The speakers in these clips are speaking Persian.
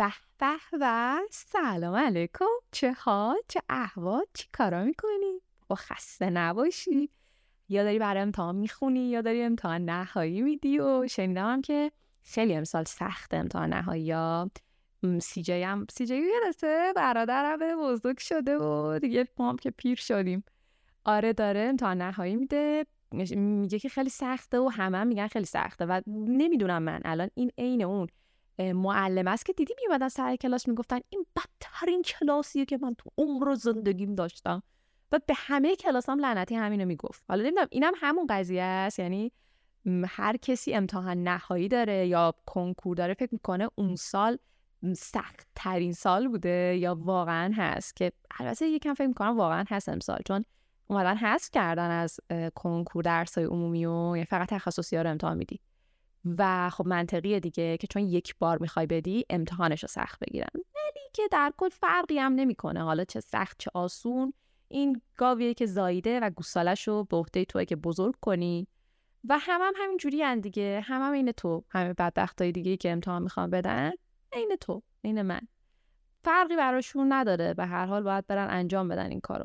به به و سلام علیکم. چه حال؟ چه احوال؟ چی کارا می‌کنی؟ و خسته نباشی. یا داری برای امتحان می‌خونی یا داری امتحان نهایی میدی؟ و شنیدم که خیلی امسال سخت امتحان نهایی یا سی جی هم سی جی برادرم بزرگ شده و دیگه ما هم که پیر شدیم. آره داره امتحان نهایی میده. میگه که خیلی سخته و همه هم میگن خیلی سخته و نمی‌دونم من. الان این عین اون. معلم است که دیدی میومدن سر کلاس می‌گفتن این بدترین کلاسیه که من تو عمر زندگیم داشتم. و به همه کلاس هم لعنتی همینو می‌گفت. حالا نمی‌دونم اینم همون قضیه است؟ یعنی هر کسی امتحان نهایی داره یا کنکور داره فکر می‌کنه اون سال سخت ترین سال بوده یا واقعا هست؟ که البته یکم فکر می‌کنم واقعا هست امسال چون اومدن هست کردن از کنکور درسای عمومی و یعنی فقط تخصصی ها رو امتحان میدی. و خب منطقیه دیگه که چون یک بار می‌خوای بدی امتحانش رو سخت بگیرن. ولی که در کل فرقی هم نمی‌کنه. حالا چه سخت چه آسون این گاویه که زایده و گوسالش رو به عهده توه که بزرگ کنی. و هم هم همین جوری هن دیگه. هم هم این تو. همه بدبختای دیگه که امتحان می‌خوان بدن این تو این من. فرقی براشون نداره. به هر حال باید برن انجام بدن این کارو.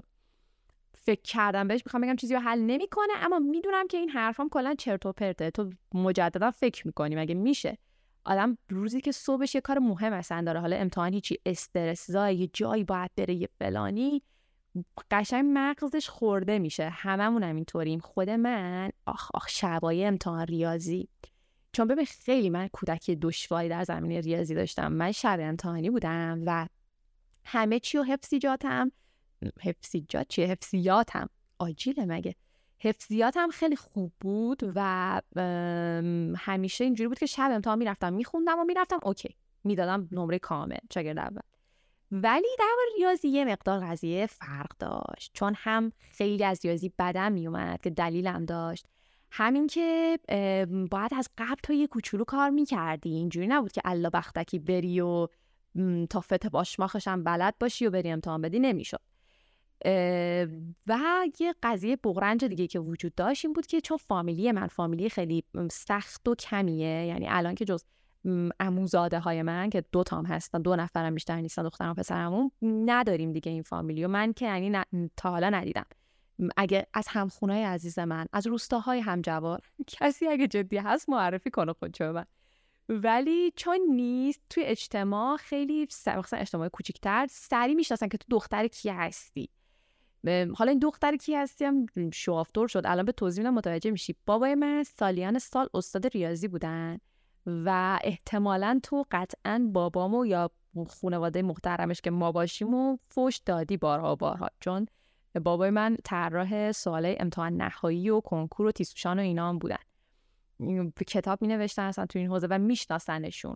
فکر کردم. بهش می‌خوام بگم چیزی رو حل نمی‌کنه اما می‌دونم که این حرفام کلا چرت و پرته. تو مجددا فکر می‌کنی مگه میشه؟ آدم روزی که صبحش یه کار مهم اصلا داره. حالا امتحان هیچی استرس یه جایی باید بره یه فلانی. قشنگ مغزش خورده میشه. هممون هم اینطوریم. خود من آخ آخ شبای امتحان ریاضی. چون ببین خیلی من کودکی دشواری در زمینه ریاضی داشتم. من شب امتحانی بودم و همه چی و حفظیجاتم حفظیجات چیه؟ حفظیاتم. آجیله مگه؟ حفظیاتم خیلی خوب بود و همیشه اینجوری بود که شب امتحان می‌رفتم میخوندم و می‌رفتم اوکی. می‌دادم نمره کامل شاگرد اول. ولی در ریاضی یه مقدار قضیه فرق داشت. چون هم خیلی از ریاضی بدم میومد که دلیلم داشت. همین که باید از قبل تا یه کوچولو کار می‌کردی. اینجوری نبود که الله بختکی بری و تا فت باشماخش هم بلد باشی و بری امتحان بدی نمی‌شد. و یه قضیه بغرنج دیگه که وجود داشت این بود که چون فامیلی من فامیلی خیلی سخت و کمیه یعنی الان که جز اموزاده های من که دو تام هستن دو نفرم بیشتر نیستن دخترم و پسرمون نداریم دیگه این فامیلی و من که یعنی تا حالا ندیدم. اگه از همخونای عزیز من از روستاهای همجوار کسی اگه جدی هست معرفی کنه خودشو من. ولی چون نیست توی اجتماع خیلی مثلا اجتماع کوچیکتر سری می‌شناسن که تو دختر کی هستی. حالا این دختر کی هستی هم شوافتور شد. الان به توضیح متوجه میشی. بابای من سالیان سال استاد ریاضی بودن و احتمالا تو قطعا بابامو یا خانواده محترمش که ما باشیم و فوش دادی بارها بارها. چون بابای من طراح سوال امتحان نهایی و کنکور و تیسوشان و اینا هم بودن. کتاب می نوشتن اصلا تو این حوزه و میشناسنشون.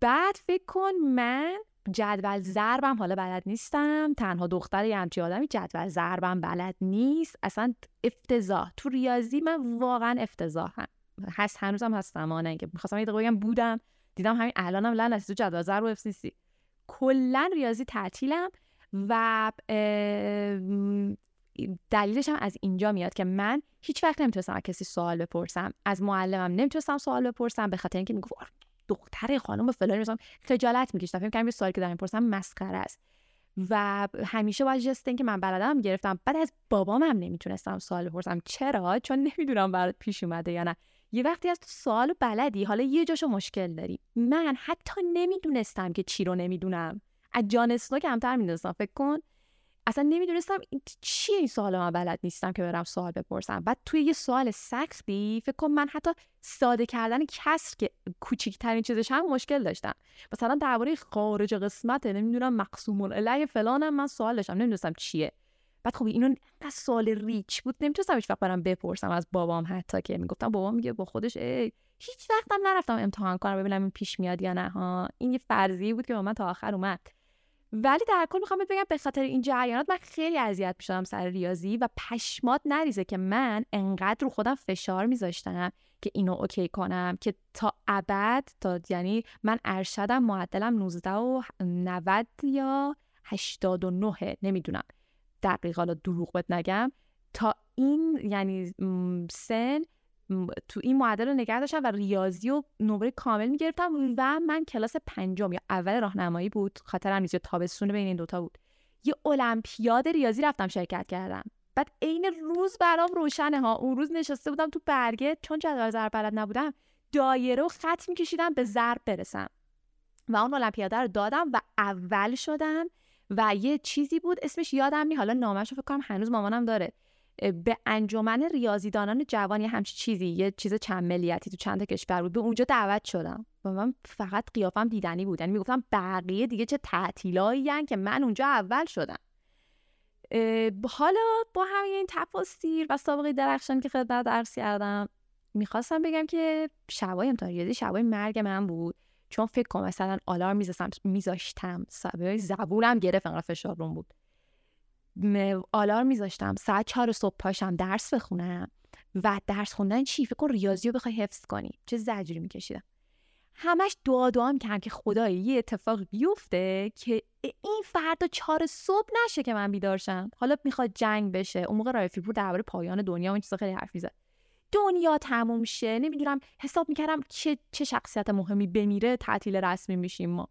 بعد فکر کن من جدول ضربم حالا بلد نیستم تنها دختر یه همچی آدمی جدول ضربم بلد نیست. اصلا افتضاح. تو ریاضی من واقعا افتضاحم. هست هنوزم هستم. آنه اینکه می‌خواستم یه دقیقه بودم. دیدم همین الانم لعنتی تو جدول ضرب و اف کلا ریاضی تعطیلم و دلیلش هم از اینجا میاد که من هیچ وقت نمی‌تونستم از کسی سوال بپرسم. از معلمم نمی‌تونستم سوال بپرسم به خاطر اینکه می‌گفت دختر خانم فلانی مثلا خجالت میکشیدم فکر کنم یه سوالی که دارم می‌پرسم مسخره است. و همیشه باید جست که من بلدم گرفتم. بعد از بابام هم نمی‌تونستم سوال بپرسم. چرا؟ چون نمی‌دونم برات پیش اومده یا نه. یه وقتی از تو سوال بلدی حالا یه جاشو مشکل داری. من حتی نمی‌دونستم که چی رو نمی‌دونم. از جان اسنو کمتر می‌دونستم. فکر کن اصلا نمی‌دونستم چیه این سوال من بلد نیستم که برم سوال بپرسم. بعد توی یه سوال سختی فکر کن من حتی ساده کردن کسر که کوچیکترین چیزش هم مشکل داشتم. مثلا درباره خارج قسمت نمی‌دونم مقسوم العلیه فلانم من سوال داشتم نمی‌دونستم چیه. بعد خب اینو سوال ریچ بود نمی‌تونستم هیچ وقت برم بپرسم از بابام حتی که می‌گفتم بابام میگه با خودش ای هیچ وقتم نرفتم امتحان کنم ببینم این پیش میاد یا نه ها؟ این یه فرضی بود که با من تا آخر اومد. ولی در کل می‌خوام بگم به خاطر این جریانات من خیلی اذیت می‌شدم سر ریاضی و پشمات نریزه که من انقدر رو خودم فشار میذاشتم که اینو اوکی کنم که تا ابد تا یعنی من ارشدم معدلم 19 و 90 یا 89 نمی‌دونم. دقیقا دروغ بهت نگم. تا این یعنی سن تو این معدل رو نگه داشتم و ریاضی و نمره کامل می‌گرفتم و من کلاس پنجم یا اول راهنمایی بود. خاطرم نیست تابستون بین این دوتا بود. یه المپیاد ریاضی رفتم شرکت کردم. بعد عین روز برام روشنه ها. اون روز نشسته بودم تو برگه چون جدول ضرب بلد نبودم دایره و خط میکشیدم به ضرب برسم. و اون المپیاده رو دادم و اول شدم و یه چیزی بود اسمش یادم نی حالا نامش رو فکر کنم هنوز مامانم داره. به انجمن ریاضیدانان جوان یه همچی چیزی یه چیز چند ملیتی تو چند کشور بود. به اونجا دعوت شدم. و من فقط قیافم دیدنی بود. یعنی می‌گفتم بقیه دیگه چه تعطیلایی که من اونجا اول شدم. حالا با همین تفاصیل و سابقه درخشان که خدمت درس کردم می‌خواستم بگم که شبای امتحان ریاضی شبای مرگ من بود. چون فکر کنم مثلا آلارم میذاشتم میذاشتم زبونم گرفت انقدر فشار بود. آلارم میذاشتم. ساعت چهار صبح پاشم درس بخونم. و درس خوندن چی؟ فکر کن ریاضی رو بخوای حفظ کنی. چه زجری میکشیدم. همش دعا دعا می‌کردم که خدای یه اتفاق بیفته که این فردا چهار صبح نشه که من بیدارشم حالا می‌خواد جنگ بشه. اون موقع رایفی پور درباره پایان دنیا و این چیزا خیلی حرف می‌زد. دنیا تموم شه. نمی‌دونم حساب می‌کردم چه چه شخصیت مهمی بمیره تعطیل رسمی میشیم ما.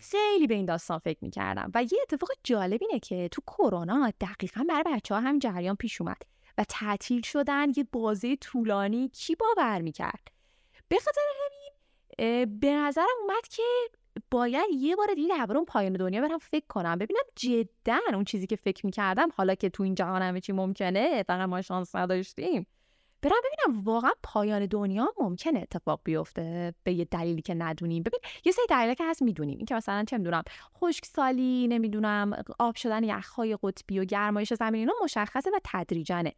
خیلی به این داستان فکر می‌کردم. و یه اتفاق جالب اینه که تو کرونا دقیقا برای بچه ها هم جریان پیش اومد و تعطیل شدن یه بازه طولانی کی باور می‌کرد؟ به خاطر همین به نظرم اومد که باید یه بار دیگه درباره پایان دنیا برم فکر کنم. ببینم جدا اون چیزی که فکر می‌کردم حالا که تو این جهان همه چی ممکنه فقط ما شانس نداشتیم. برم ببینم واقعا پایان دنیا ممکنه اتفاق بیفته به یه دلیلی که ندونیم ببین یه سری دلیلی که هست می‌دونیم. اینکه مثلا چه می‌دونم خشکسالی نمی‌دونم آب شدن یخهای قطبی و گرمایش زمین اینا مشخصه و تدریجانه.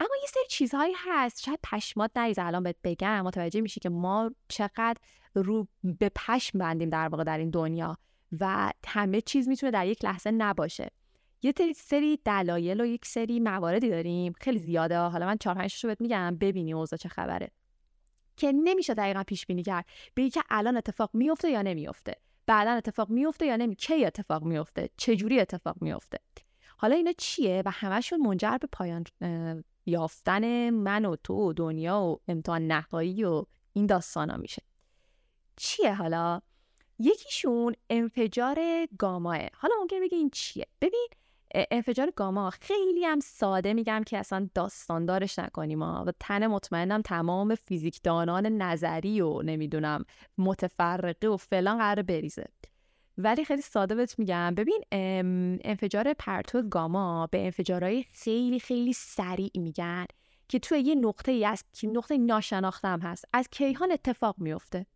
اما یه سری چیزهایی هست. شاید پشمات نریز الان بهت بگم متوجه میشی که ما چقدر رو به پشم بندیم در واقع در این دنیا و همه چیز می‌تونه در یک لحظه نباشه. یه سری دلایل و یک سری مواردی داریم. خیلی زیاده. حالا من چهار پنج بهت میگم. ببینی اوضاع چه خبره. که نمیشه دقیقا پیش بینی کرد. به که الان اتفاق میفته یا نمیفته. بعدا اتفاق میفته یا نمی کی اتفاق میفته؟ چه جوری اتفاق میفته؟ حالا اینا چیه؟ و همشون منجر به پایان یافتن من و تو و دنیا و امتحان نهایی و این داستانا میشه. چیه حالا؟ یکیشون انفجار گاماه. حالا ممکن بگی این چیه؟ ببین انفجار گاما. خیلی هم ساده میگم که اصلا داستاندارش نکنیم و تن مطمئنم تمام فیزیکدانان نظری و نمی‌دونم متفرقه و فلان قرار بریزه. ولی خیلی ساده بهت میگم. ببین انفجار پرتو گاما به انفجارهای خیلی خیلی سریع میگن که توی یه نقطه ای از نقطه ناشناختم هست. از کیهان اتفاق میفته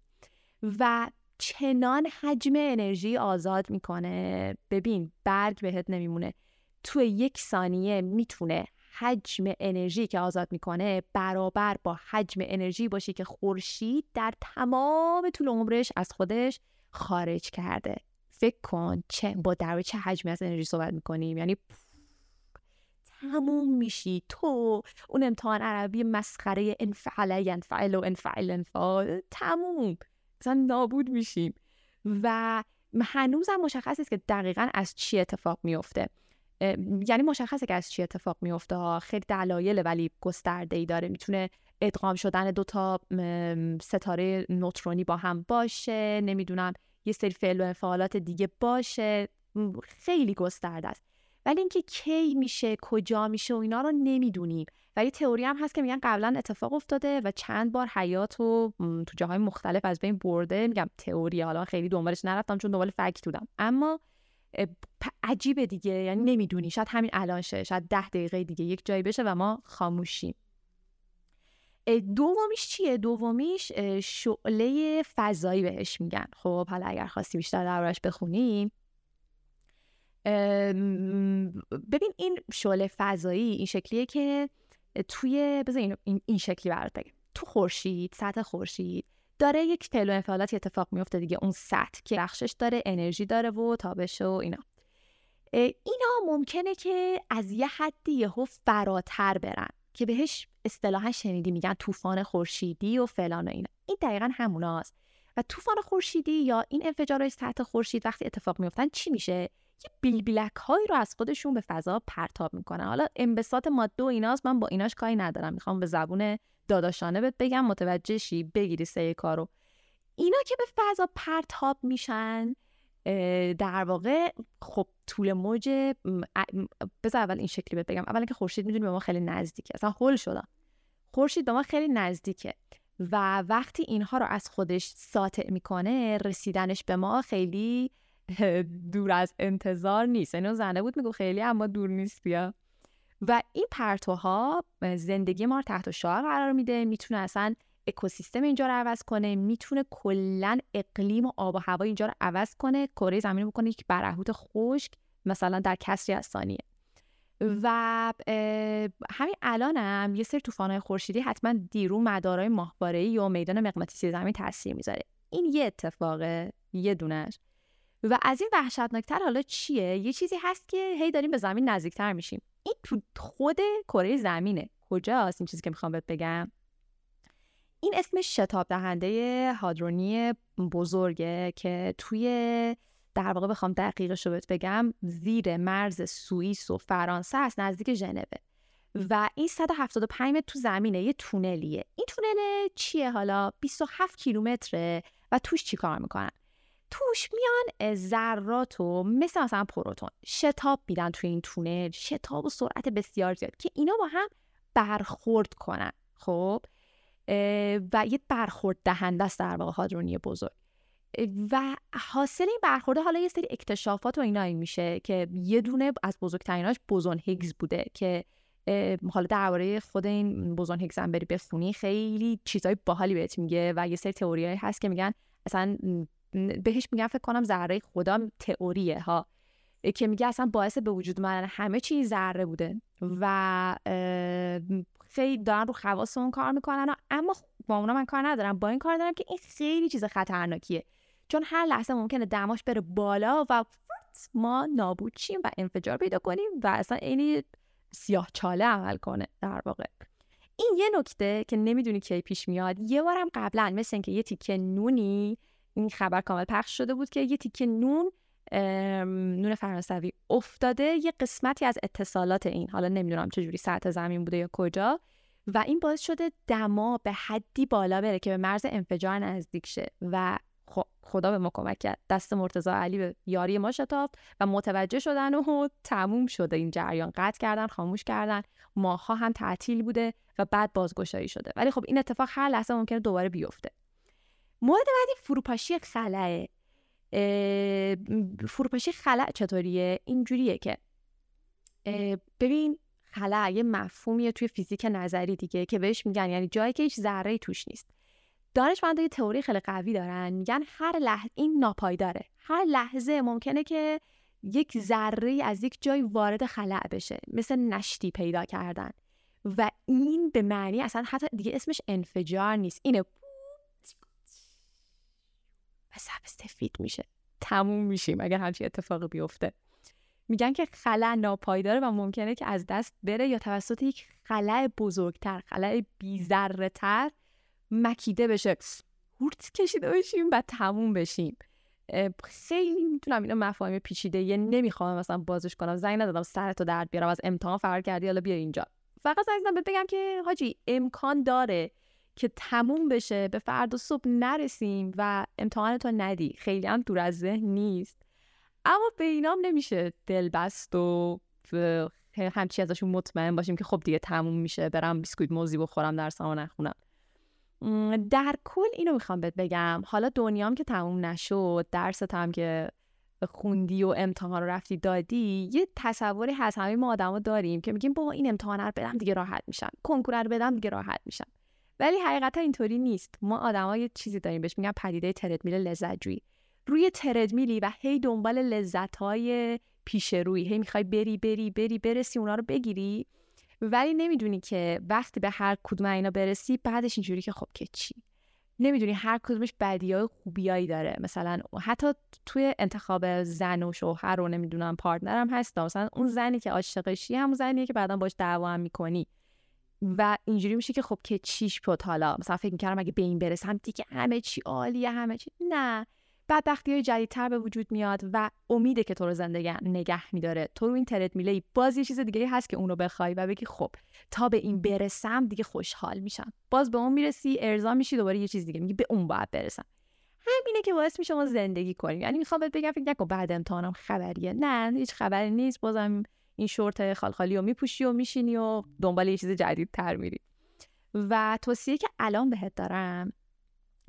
و چنان حجم انرژی آزاد می‌کنه. ببین برگ بهت نمیمونه. توی یک ثانیه می‌تونه حجم انرژی که آزاد می‌کنه برابر با حجم انرژی باشه که خورشید در تمام طول عمرش از خودش خارج کرده. فکر کن چه با در چه حجمی از انرژی صحبت می‌کنیم. یعنی تموم میشی. تو اون امتحان عربی مسخره انفعله ینفعل و انفعل انفعال. تموم. مثلا نابود میشیم. و هنوزم مشخص است که دقیقا از چی اتفاق میفته یعنی مشخصه که از چی اتفاق میفته خیلی دلایل ولی گسترده ای داره. می‌تونه ادغام شدن دو تا ستاره نوترونی با هم باشه. نمی‌دونم یه سری فعل و انفعالات دیگه باشه. خیلی گسترده است. ولی اینکه کی میشه کجا میشه و اینا رو نمی‌دونیم. و یه تئوری هم هست که میگن قبلا اتفاق افتاده و چند بار حیات و تو جاهای مختلف از بین برده. میگم تئوری حالا خیلی دنبالش نرفتم چون دنبال فکت بودم. اما عجیبه دیگه. یعنی نمی‌دونی. شاید همین الان شه. شاید ده دقیقه دیگه یک جایی بشه و ما خاموشیم. دومیش چیه؟ دومیش شعله فضایی بهش میگن. خب حالا اگر خواستی بیشتر دربارش بخونیم. ببین این شعله فضایی این شکلیه که توی بذار این, این شکلی برات بگم. تو خورشید سطح خورشید داره یک فعل و انفعالاتی اتفاق میفته دیگه اون سطح که بخشش داره انرژی داره و تابش و اینا. اینا ممکنه که از یه حدی یهو فراتر برن که بهش اصطلاحا شنیدی میگن طوفان خورشیدی و فلان و اینا. این دقیقا هموناست. و طوفان خورشیدی یا این انفجارهای سطح خورشید وقتی اتفاق میفتن چی میشه؟ یه بیلبیلک هایی رو از خودشون به فضا پرتاب می‌کنن. حالا انبساط ماده و ایناست من با ایناش کاری ندارم. می‌خوام به زبون داداشانه بهت بگم متوجه شی بگیری سه کارو. اینا که به فضا پرتاب میشن در واقع خب طول موج بذار اول این شکلی بهت بگم. اولا که خورشید می‌دونی به ما خیلی نزدیکه. اصلا هول شدم. خورشید به ما خیلی نزدیکه و وقتی اینها رو از خودش ساطع می‌کنه رسیدنش به ما خیلی دور از انتظار نیست. اینو زنده بود میگو خیلی اما دور نیست بیا. و این پرتوها زندگی ما رو تحت شعار قرار میده. می‌تونه اصلا اکوسیستم اینجا رو عوض کنه. می‌تونه کلا اقلیم و آب و هوا اینجا رو عوض کنه. کره زمین بکنه یک برهوت خشک مثلا در کسری از ثانیه. و همین الانم یه سری طوفان‌های خورشیدی حتما دیرو مدارای ماهواره‌ای یا میدان مغناطیسی زمین تاثیر می‌ذاره. این یه اتفاقه یه دونش. و از این وحشتناکتر حالا چیه؟ یه چیزی هست که هی داریم به زمین نزدیکتر میشیم. این تو خود کره زمینه. کجاست این چیزی که می‌خوام بهت بگم؟ این اسم شتاب دهنده هادرونی بزرگه که توی در واقع بخوام دقیقش رو بهت بگم زیر مرز سوئیس و فرانسه است نزدیک ژنوه. و این 175 متر تو زمینه یه تونلیه. این تونل چیه حالا؟ 27 کیلومتره و توش چی کار می‌کنن؟ توش میان ذرات و مثل مثلا پروتون شتاب میدن توی این تونل شتاب و سرعت بسیار زیاد که اینا با هم برخورد کنن خب؟ و یه برخورد دهنده است در واقع هادرونی بزرگ. و حاصل این برخورده حالا یه سری اکتشافات و اینا میشه که یه دونه از بزرگتریناش بوزون هیگز بوده که حالا درباره خود این بوزون هیگز هم بری بخونی خیلی چیزای باحالی بهت میگه و یه سری تئوریایی هست که میگن اصلا بهش میگن فکر کنم ذره خدا تئوریه ها. که میگه اصلا باعث به وجود من همه چیز ذره بوده و خیلی دارن رو خواص اون کار می‌کنن اما با اونا من کار ندارم. با این کار دارم که این خیلی چیز خطرناکیه. چون هر لحظه ممکنه دماش بره بالا و ما نابود شیم و انفجار پیدا کنیم و اصلا اینی سیاه چاله عمل کنه در واقع. این یه نکته که نمی‌دونی کی پیش میاد. یه بارم قبلا مثل اینکه یه تیکه نونی این خبر کامل پخش شده بود که یه تیکه نون نون فرانسوی افتاده یه قسمتی از اتصالات این حالا نمی‌دونم چجوری سطح زمین بوده یا کجا. و این باعث شده دما به حدی بالا بره که به مرز انفجار نزدیک شه. و خدا به ما کمک کرد. دست مرتضی علی به یاری ما شتافت و متوجه شدن و تموم شده. این جریان قطع کردن خاموش کردن. ماها هم تعطیل بوده و بعد بازگشایی شده. ولی خب این اتفاق هر لحظه ممکنه دوباره بیفته. مورد بعدی فروپاشی خلاه فروپاشی خلع چطوریه؟ اینجوریه که ببین خلع یه مفهومیه توی فیزیک نظری دیگه که بهش میگن یعنی جایی که هیچ ذره توش نیست. دانشمندا یه تئوری خیلی قوی دارن میگن هر لحظه این ناپایداره. هر لحظه ممکنه که یک ذره از یک جای وارد خلع بشه مثل نشتی پیدا کردن. و این به معنی اصلا حتی دیگه اسمش انفجار نیست. اینه و سفید میشه. تموم میشیم اگر همچین اتفاقی بیفته. میگن که خلع ناپایداره و ممکنه که از دست بره یا توسط یک خلع بزرگتر خلع بیذره تر مکیده بشه. هورت کشیده بشیم و تموم بشیم. خیلی می‌تونم اینو مفاهیم پیچیده یه نمی‌خوام مثلا بازش کنم. زنگ ندادم سرتو درد بیارم از امتحان فرار کردی حالا بیا اینجا. فقط عزیزم بگم که حاجی امکان داره که تموم بشه به فردا صبح نرسیم و امتحانتو ندی. خیلی هم دور از ذهن نیست. اما به اینام نمیشه دل بست و همچی ازشون مطمئن باشیم که خب دیگه تموم میشه. برم بیسکویت موزی بخورم در سامان نخونم. در کل اینو می‌خوام بهت بگم. حالا دنیام که تموم نشد درست هم که خوندی و امتحان رو رفتی دادی یه تصوری هست. همه ما آدما داریم که میگیم با این امتحان رو بدم دیگه راحت میشم. کنکور رو بدم دیگه راحت میشم. ولی حقیقتا اینطوری نیست. ما آدما یه چیزی داریم بهش میگن پدیده تردمیل لذتجویی. روی تردمیلی و هی دنبال لذت های پیش روی هی می‌خوای بری بری بری برسی اونا رو بگیری ولی نمی‌دونی که وقتی به هر کدوم اینا برسی بعدش اینجوری که خب که چی؟ نمی‌دونی هر کدومش بدی های خوبیایی داره. مثلا حتی توی انتخاب زن و شوهر رو نمی‌دونم پارتنرم هست مثلا اون زنی که عاشقشی همون زنیه که بعدا باش دعوا هم می‌کنی. و اینجوری میشه که خب که چیش شد حالا؟ مثلا فکر می‌کردم اگه به این برسم دیگه همه چی عالیه همه چی. نه. بدبختی های جدیدتر به وجود میاد و امیده که تو رو زندگی نگه میداره. تو رو این ترت میله. باز یه چیز دیگه هست که اون رو بخوای و بگی خب تا به این برسم دیگه خوشحال میشم. باز به اون می‌رسی ارضا میشی دوباره یه چیز دیگه میگی به اون باید برسم. همینه که باعث میشه ما زندگی کنیم. یعنی می‌خوام بهت بگم فکر نکن بعد امتحانم خبریه. نه هیچ خبری نیست. بازم این شورت خالخالی رو میپوشی و میشینی و دنبال یه چیز جدیدتر میری. و توصیه که الان بهت دارم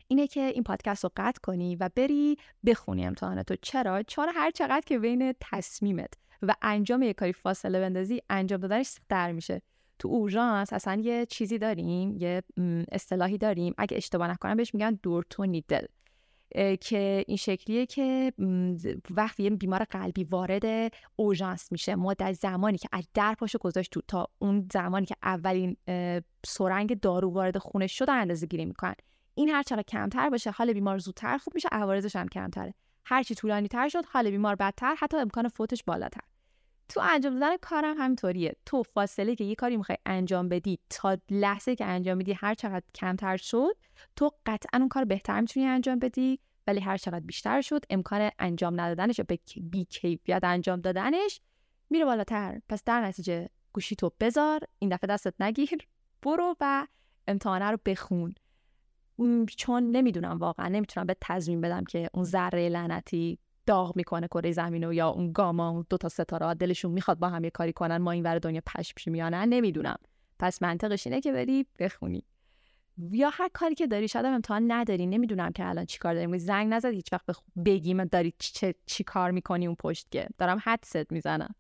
اینه که این پادکست رو قطع کنی و بری بخونی امتحاناتو. چرا؟ چون هر چقدر که بین تصمیمت و انجام یک کاری فاصله بندازی انجام دادنش سخت‌تر میشه. تو اورژانس اصلا یه چیزی داریم یه اصطلاحی داریم. اگه اشتباه نکنم بهش میگن دورتو نیدل که این شکلیه که وقتی یه بیمار قلبی وارد اورژانس میشه مدت زمانی که از در پاشو گذاشت تو تا اون زمانی که اولین سرنگ دارو وارد خونش شد اندازه گیری می‌کنن. این هر چقدر کمتر باشه حال بیمار زودتر خوب میشه عوارضش هم کمتره. هرچی طولانی تر شد حال بیمار بدتر حتی امکان فوتش بالاتر. تو انجام دادن کارم همینطوریه. تو فاصله که یه کاری می‌خوای انجام بدی تا لحظه که انجام میدی هر چقدر کمتر شد تو قطعا اون کار بهتر می‌تونی انجام بدی ولی هر چقدر بیشتر شد امکان انجام ندادنش یا به بی کیفیت انجام دادنش میره بالاتر. پس در نتیجه گوشی تو بذار این دفعه دستت نگیر برو و امتحانه رو بخون. چون نمی‌دونم واقعا نمی‌تونم به تضمین بدم که اون ذره لعنتی داغ می‌کنه کره زمین و یا اون گاما اون دو تا ستاره دلشون می‌خواد با هم یه کاری کنن ما این ور دنیا پش یا نمی‌دونم. پس منطقش اینه که بری بخونی. یا هر کاری که داری شاید امتحان نداری نمی‌دونم که الان چیکار داریم. زنگ نزد هیچ وقت بگیم داری چه چی کار می‌کنی اون پشت دارم حدست می‌زنم.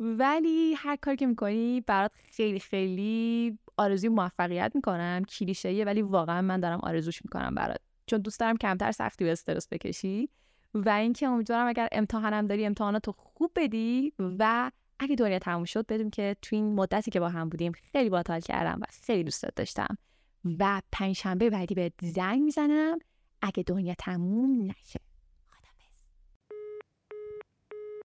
ولی هر کاری که می‌کنی برات خیلی خیلی آرزوی موفقیت می‌کنم. کلیشه‌ایه ولی واقعا من دارم آرزوش می‌کنم برات. چون دوست دارم کمتر سختی و استرس بکشی. و اینکه امیدوارم اگر امتحانم داری امتحاناتو خوب بدی و اگه دنیا تموم شد بدون که تو این مدتی که با هم بودیم خیلی باحال کردم و خیلی دوستت داشتم. و پنجشنبه بعدی به زنگ می‌زنم. اگه دنیا تموم نشه.